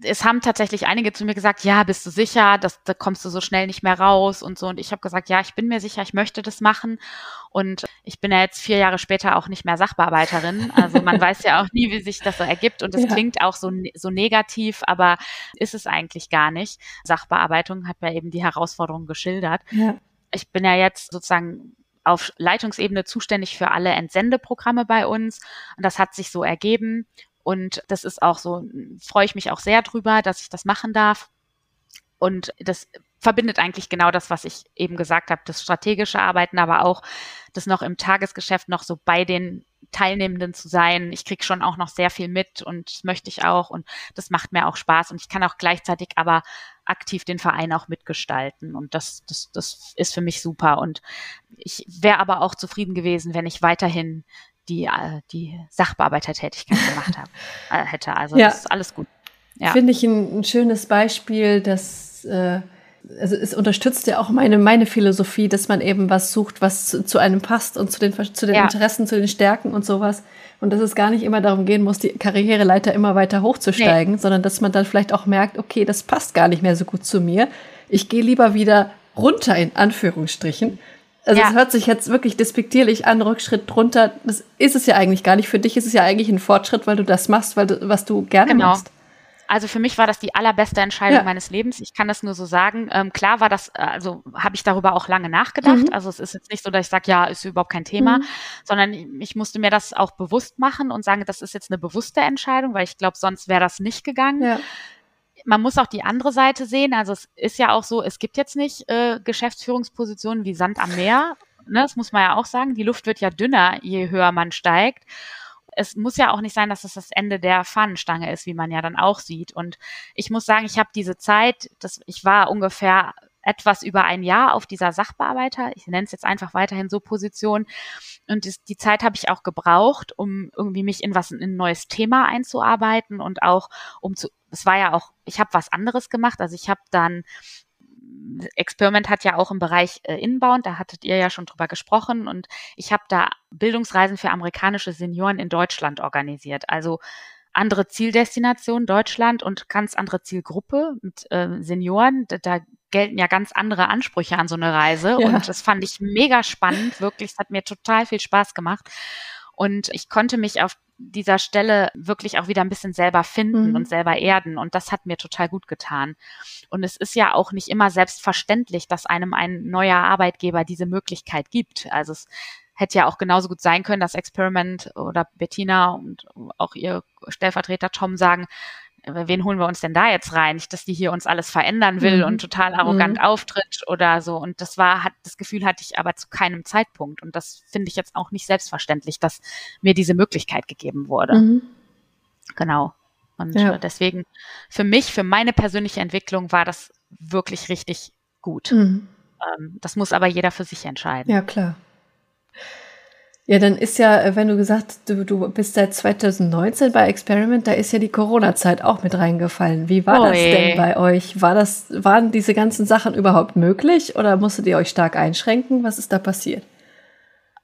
es haben tatsächlich einige zu mir gesagt, ja, bist du sicher, dass da kommst du so schnell nicht mehr raus und so. Und ich habe gesagt, ja, ich bin mir sicher, ich möchte das machen. Und ich bin ja jetzt vier Jahre später auch nicht mehr Sachbearbeiterin. Also man weiß ja auch nie, wie sich das so ergibt. Und es ja. klingt auch so, so negativ, aber ist es eigentlich gar nicht. Sachbearbeitung hat ja eben die Herausforderungen geschildert. Ja. Ich bin ja jetzt sozusagen auf Leitungsebene zuständig für alle Entsendeprogramme bei uns. Und das hat sich so ergeben. Und das ist auch so, freue ich mich auch sehr drüber, dass ich das machen darf. Und das verbindet eigentlich genau das, was ich eben gesagt habe, das strategische Arbeiten, aber auch das noch im Tagesgeschäft noch so bei den Teilnehmenden zu sein. Ich kriege schon auch noch sehr viel mit und das möchte ich auch und das macht mir auch Spaß und ich kann auch gleichzeitig aber aktiv den Verein auch mitgestalten und das, das, das ist für mich super und ich wäre aber auch zufrieden gewesen, wenn ich weiterhin die, äh, die Sachbearbeitertätigkeit gemacht habe, äh, hätte. Also ja. das ist alles gut. Ja. Finde ich ein, ein, schönes Beispiel, dass äh, also es unterstützt ja auch meine, meine Philosophie, dass man eben was sucht, was zu, zu einem passt und zu den, zu den ja. Interessen, zu den Stärken und sowas. Und dass es gar nicht immer darum gehen muss, die Karriereleiter immer weiter hochzusteigen, nee. sondern dass man dann vielleicht auch merkt, okay, das passt gar nicht mehr so gut zu mir. Ich gehe lieber wieder runter in Anführungsstrichen Also es hört sich jetzt wirklich despektierlich an, Rückschritt drunter. Das ist es ja eigentlich gar nicht. Für dich ist es ja eigentlich ein Fortschritt, weil du das machst, weil du, was du gerne genau. machst. Also für mich war das die allerbeste Entscheidung ja. meines Lebens. Ich kann das nur so sagen. Ähm, klar war das, also habe ich darüber auch lange nachgedacht. Mhm. Also es ist jetzt nicht so, dass ich sage, ja, ist überhaupt kein Thema, mhm. sondern ich musste mir das auch bewusst machen und sagen, das ist jetzt eine bewusste Entscheidung, weil ich glaube, sonst wäre das nicht gegangen. Ja man muss auch die andere Seite sehen. Also es ist ja auch so, es gibt jetzt nicht äh, Geschäftsführungspositionen wie Sand am Meer. Ne, das muss man ja auch sagen. Die Luft wird ja dünner, je höher man steigt es muss ja auch nicht sein, dass es das Ende der Fahnenstange ist, wie man ja dann auch sieht. Und ich muss sagen, ich habe diese Zeit, das, ich war ungefähr etwas über ein Jahr auf dieser Sachbearbeiter, ich nenne es jetzt einfach weiterhin so Position. Und das, die Zeit habe ich auch gebraucht, um irgendwie mich in was in ein neues Thema einzuarbeiten und auch um zu, es war ja auch, ich habe was anderes gemacht. Also ich habe dann Experiment hat ja auch im Bereich äh, Inbound, da hattet ihr ja schon drüber gesprochen und ich habe da Bildungsreisen für amerikanische Senioren in Deutschland organisiert. Also andere Zieldestination Deutschland und ganz andere Zielgruppe mit äh, Senioren. Da, da, gelten ja ganz andere Ansprüche an so eine Reise ja. und das fand ich mega spannend, wirklich. Es hat mir total viel Spaß gemacht. Und ich konnte mich auf dieser Stelle wirklich auch wieder ein bisschen selber finden mhm. und selber erden. Und das hat mir total gut getan. Und es ist ja auch nicht immer selbstverständlich, dass einem ein neuer Arbeitgeber diese Möglichkeit gibt. Also es hätte ja auch genauso gut sein können, dass Experiment oder Bettina und auch ihr Stellvertreter Tom sagen, wen holen wir uns denn da jetzt rein? Nicht, dass die hier uns alles verändern will mhm. und total arrogant mhm. auftritt oder so. Und das war, hat, das Gefühl hatte ich aber zu keinem Zeitpunkt. Und das finde ich jetzt auch nicht selbstverständlich, dass mir diese Möglichkeit gegeben wurde. Mhm. Genau. Und ja. deswegen, für mich, für meine persönliche Entwicklung war das wirklich richtig gut. Mhm. Ähm, das muss aber jeder für sich entscheiden. Ja, klar. Ja, dann ist ja, äh, wenn du gesagt, du, du bist seit 2019 bei Experiment, da ist ja die Corona-Zeit auch mit reingefallen. Wie war Oi. das denn bei euch? War das, waren diese ganzen Sachen überhaupt möglich oder musstet ihr euch stark einschränken? Was ist da passiert?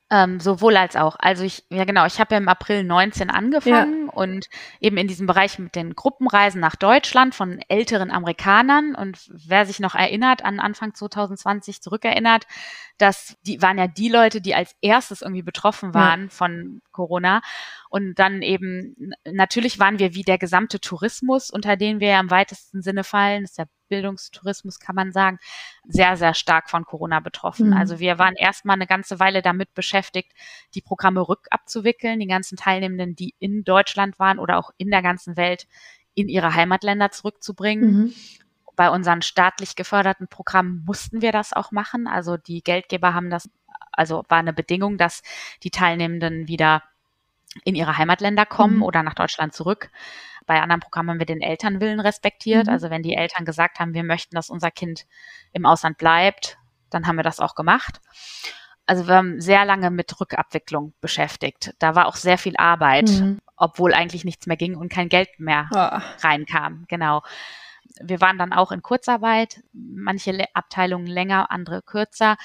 Ähm, sowohl als auch. Also ich, ja genau, ich habe ja im April 19 angefangen ja. und eben in diesem Bereich mit den Gruppenreisen nach Deutschland von älteren Amerikanern. Und wer sich noch erinnert, an Anfang 2020 zurückerinnert, dass die waren ja die Leute, die als erstes irgendwie betroffen waren ja. von Corona. Und dann eben, natürlich waren wir wie der gesamte Tourismus, unter den wir ja im weitesten Sinne fallen, ist der Bildungstourismus, kann man sagen, sehr, sehr stark von Corona betroffen. Mhm. Also wir waren erstmal eine ganze Weile damit beschäftigt, die Programme rückabzuwickeln, die ganzen Teilnehmenden, die in Deutschland waren oder auch in der ganzen Welt, in ihre Heimatländer zurückzubringen. Mhm. Bei unseren staatlich geförderten Programmen mussten wir das auch machen. Also die Geldgeber haben das, also war eine Bedingung, dass die Teilnehmenden wieder in ihre Heimatländer kommen mhm. oder nach Deutschland zurück. Bei anderen Programmen haben wir den Elternwillen respektiert. Mhm. Also wenn die Eltern gesagt haben, wir möchten, dass unser Kind im Ausland bleibt, dann haben wir das auch gemacht. Also wir haben sehr lange mit Rückabwicklung beschäftigt. Da war auch sehr viel Arbeit, mhm. obwohl eigentlich nichts mehr ging und kein Geld mehr oh. reinkam. Genau wir waren dann auch in Kurzarbeit, manche Abteilungen länger, andere kürzer.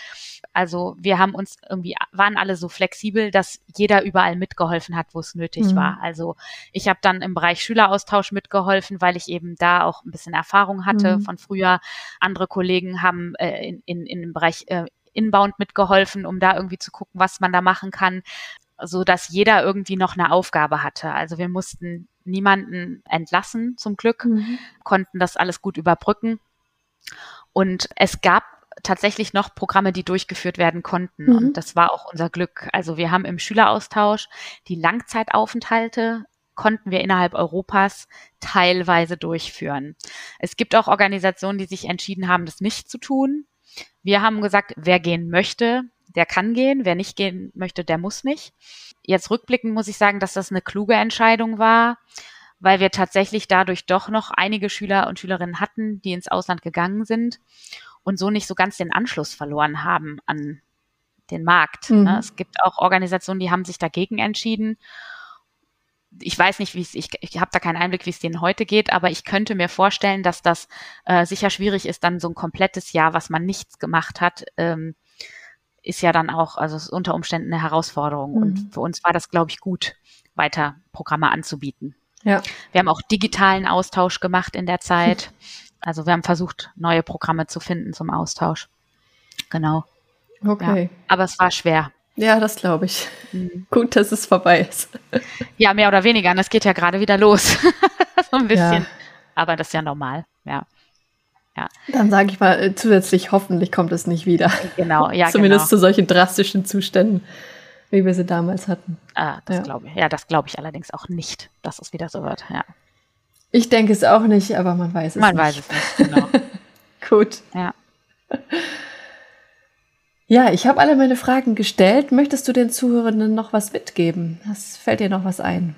Also wir haben uns irgendwie, waren alle so flexibel, dass jeder überall mitgeholfen hat, wo es nötig mhm. war. Also ich habe dann im Bereich Schüleraustausch mitgeholfen, weil ich eben da auch ein bisschen Erfahrung hatte mhm. von früher. Andere Kollegen haben äh, in, in, in dem Bereich äh, Inbound mitgeholfen, um da irgendwie zu gucken, was man da machen kann so dass jeder irgendwie noch eine Aufgabe hatte. Also wir mussten niemanden entlassen, zum Glück, mhm. konnten das alles gut überbrücken. Und es gab tatsächlich noch Programme, die durchgeführt werden konnten. Mhm. Und das war auch unser Glück. Also wir haben im Schüleraustausch die Langzeitaufenthalte konnten wir innerhalb Europas teilweise durchführen. Es gibt auch Organisationen, die sich entschieden haben, das nicht zu tun. Wir haben gesagt, wer gehen möchte, der kann gehen, wer nicht gehen möchte, der muss nicht. Jetzt rückblickend muss ich sagen, dass das eine kluge Entscheidung war, weil wir tatsächlich dadurch doch noch einige Schüler und Schülerinnen hatten, die ins Ausland gegangen sind und so nicht so ganz den Anschluss verloren haben an den Markt. Ne? Mhm. Es gibt auch Organisationen, die haben sich dagegen entschieden. Ich weiß nicht, wie es, ich, ich habe da keinen Einblick, wie es denen heute geht, aber ich könnte mir vorstellen, dass das äh, sicher schwierig ist, dann so ein komplettes Jahr, was man nichts gemacht hat, ähm, ist ja dann auch, also ist unter Umständen eine Herausforderung. Mhm. Und für uns war das, glaube ich, gut, weiter Programme anzubieten. Ja. Wir haben auch digitalen Austausch gemacht in der Zeit. Also wir haben versucht, neue Programme zu finden zum Austausch. Genau. Okay. Ja, aber es war schwer. Ja, das glaube ich. Mhm. Gut, dass es vorbei ist. Ja, mehr oder weniger. Und es geht ja gerade wieder los. so ein bisschen. Ja. Aber das ist ja normal, ja. Ja. Dann sage ich mal äh, zusätzlich, hoffentlich kommt es nicht wieder. Genau, ja. Zumindest genau. zu solchen drastischen Zuständen, wie wir sie damals hatten. Ah, das ja. glaube ich. Ja, das glaube ich allerdings auch nicht, dass es wieder so wird. Ja. Ich denke es auch nicht, aber man weiß es man nicht. Man weiß es nicht, genau. Gut. Ja. Ja, ich habe alle meine Fragen gestellt. Möchtest du den Zuhörenden noch was mitgeben? Was, fällt dir noch was ein?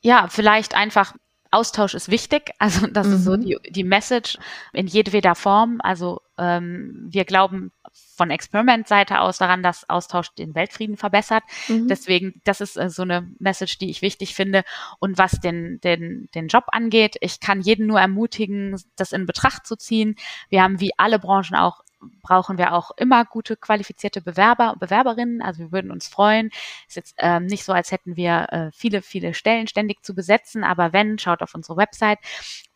Ja, vielleicht einfach Austausch ist wichtig. Also das mhm. ist so mhm. die, die Message in jedweder Form. Also ähm, wir glauben von Experiment-Seite aus daran, dass Austausch den Weltfrieden verbessert. Mhm. Deswegen, das ist äh, so eine Message, die ich wichtig finde. Und was den, den, den Job angeht, ich kann jeden nur ermutigen, das in Betracht zu ziehen. Wir haben wie alle Branchen auch brauchen wir auch immer gute qualifizierte Bewerber und Bewerberinnen. Also wir würden uns freuen. Ist jetzt ähm, nicht so, als hätten wir äh, viele, viele Stellen ständig zu besetzen, aber wenn, schaut auf unsere Website.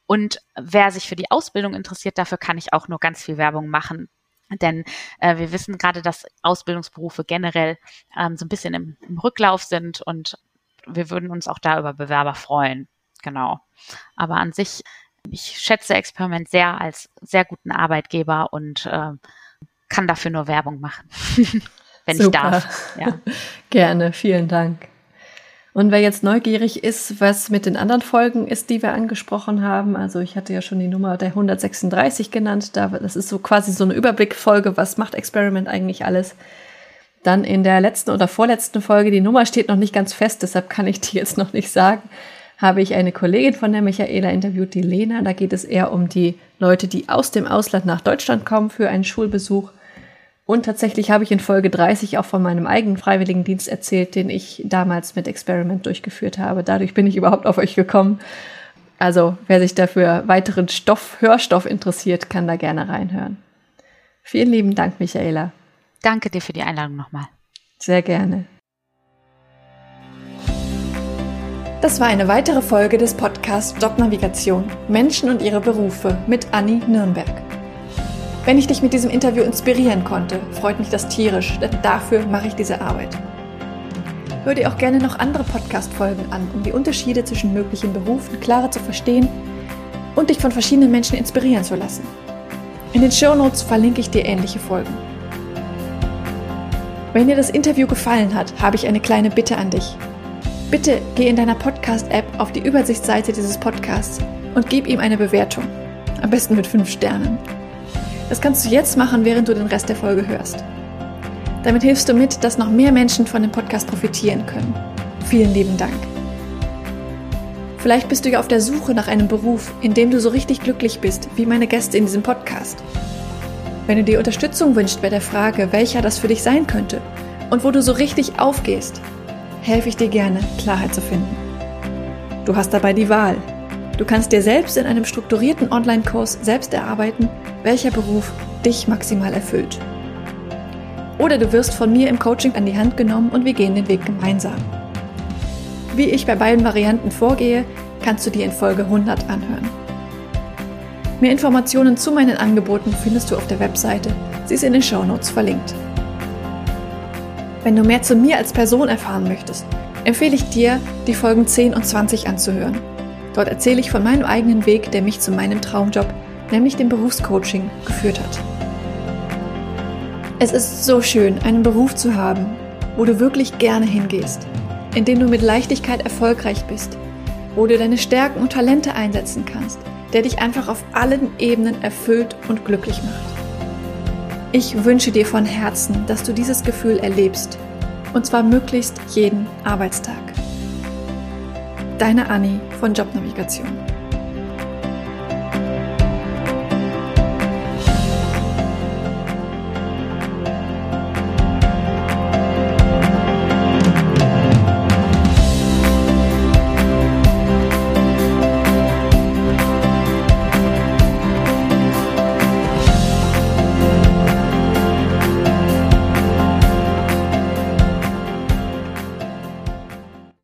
Und wer sich für die Ausbildung interessiert, dafür kann ich auch nur ganz viel Werbung machen. Denn äh, wir wissen gerade, dass Ausbildungsberufe generell ähm, so ein bisschen im, im Rücklauf sind und wir würden uns auch da über Bewerber freuen. Genau. Aber an sich ich schätze Experiment sehr als sehr guten Arbeitgeber und äh, kann dafür nur Werbung machen, wenn Super. ich darf. Ja. Gerne, vielen Dank. Und wer jetzt neugierig ist, was mit den anderen Folgen ist, die wir angesprochen haben, also ich hatte ja schon die Nummer der 136 genannt, das ist so quasi so eine Überblickfolge, was macht Experiment eigentlich alles. Dann in der letzten oder vorletzten Folge, die Nummer steht noch nicht ganz fest, deshalb kann ich die jetzt noch nicht sagen habe ich eine Kollegin von der Michaela interviewt, die Lena. Da geht es eher um die Leute, die aus dem Ausland nach Deutschland kommen für einen Schulbesuch. Und tatsächlich habe ich in Folge 30 auch von meinem eigenen Freiwilligendienst erzählt, den ich damals mit Experiment durchgeführt habe. Dadurch bin ich überhaupt auf euch gekommen. Also, wer sich dafür weiteren Stoff, Hörstoff interessiert, kann da gerne reinhören. Vielen lieben Dank, Michaela. Danke dir für die Einladung nochmal. Sehr gerne. Das war eine weitere Folge des Podcasts Jobnavigation Menschen und ihre Berufe mit Anni Nürnberg. Wenn ich dich mit diesem Interview inspirieren konnte, freut mich das tierisch, denn dafür mache ich diese Arbeit. Hör dir auch gerne noch andere Podcast-Folgen an, um die Unterschiede zwischen möglichen Berufen klarer zu verstehen und dich von verschiedenen Menschen inspirieren zu lassen. In den Show Notes verlinke ich dir ähnliche Folgen. Wenn dir das Interview gefallen hat, habe ich eine kleine Bitte an dich. Bitte geh in deiner Podcast-App auf die Übersichtsseite dieses Podcasts und gib ihm eine Bewertung. Am besten mit fünf Sternen. Das kannst du jetzt machen, während du den Rest der Folge hörst. Damit hilfst du mit, dass noch mehr Menschen von dem Podcast profitieren können. Vielen lieben Dank. Vielleicht bist du ja auf der Suche nach einem Beruf, in dem du so richtig glücklich bist, wie meine Gäste in diesem Podcast. Wenn du dir Unterstützung wünschst bei der Frage, welcher das für dich sein könnte und wo du so richtig aufgehst, helfe ich dir gerne, Klarheit zu finden. Du hast dabei die Wahl. Du kannst dir selbst in einem strukturierten Online-Kurs selbst erarbeiten, welcher Beruf dich maximal erfüllt. Oder du wirst von mir im Coaching an die Hand genommen und wir gehen den Weg gemeinsam. Wie ich bei beiden Varianten vorgehe, kannst du dir in Folge 100 anhören. Mehr Informationen zu meinen Angeboten findest du auf der Webseite. Sie ist in den Show Notes verlinkt. Wenn du mehr zu mir als Person erfahren möchtest, empfehle ich dir, die Folgen 10 und 20 anzuhören. Dort erzähle ich von meinem eigenen Weg, der mich zu meinem Traumjob, nämlich dem Berufscoaching, geführt hat. Es ist so schön, einen Beruf zu haben, wo du wirklich gerne hingehst, in dem du mit Leichtigkeit erfolgreich bist, wo du deine Stärken und Talente einsetzen kannst, der dich einfach auf allen Ebenen erfüllt und glücklich macht. Ich wünsche dir von Herzen, dass du dieses Gefühl erlebst. Und zwar möglichst jeden Arbeitstag. Deine Anni von Jobnavigation.